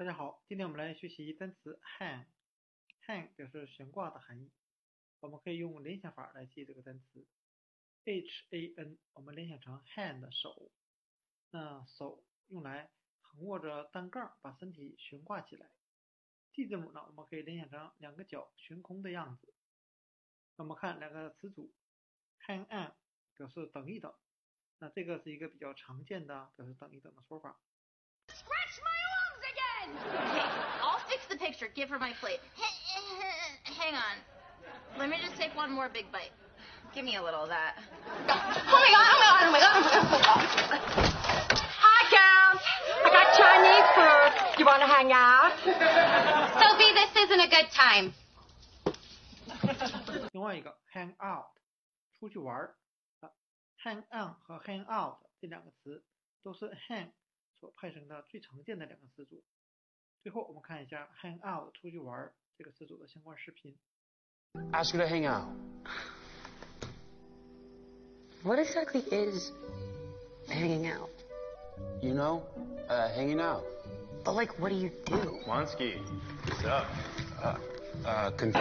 大家好，今天我们来学习单词 hang。hang 表示悬挂的含义，我们可以用联想法来记这个单词。h a n 我们联想成 hand 手，那手用来横握着单杠，把身体悬挂起来。g 字母呢，我们可以联想成两个脚悬空的样子。那我们看两个词组，hang on 表示等一等，那这个是一个比较常见的表示等一等的说法。fix the picture. Give her my plate. Hang on. Let me just take one more big bite. Give me a little of that. Oh my god, oh my god, oh my god, oh my god. Hi, girls. I got Chinese food. You want to hang out? Sophie, this isn't a good time. 另外一个 hang out，出去玩儿啊，hang on 和 hang out 这两个词都是 hang 所派生的最常见的两个词组。 最后我们看一下 hang out 出去玩儿这个词组的相关视频。 Ask her to hang out. What exactly is hanging out? You know, uh, hanging out. But like, what do you do? Monsky, what's up? Uh, uh, con-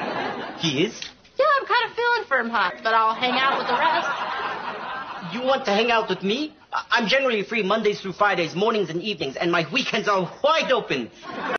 He is? Yeah, I'm kind of feeling firm hot, but I'll hang out with the rest. You want to hang out with me? I- I'm generally free Mondays through Fridays, mornings and evenings, and my weekends are wide open.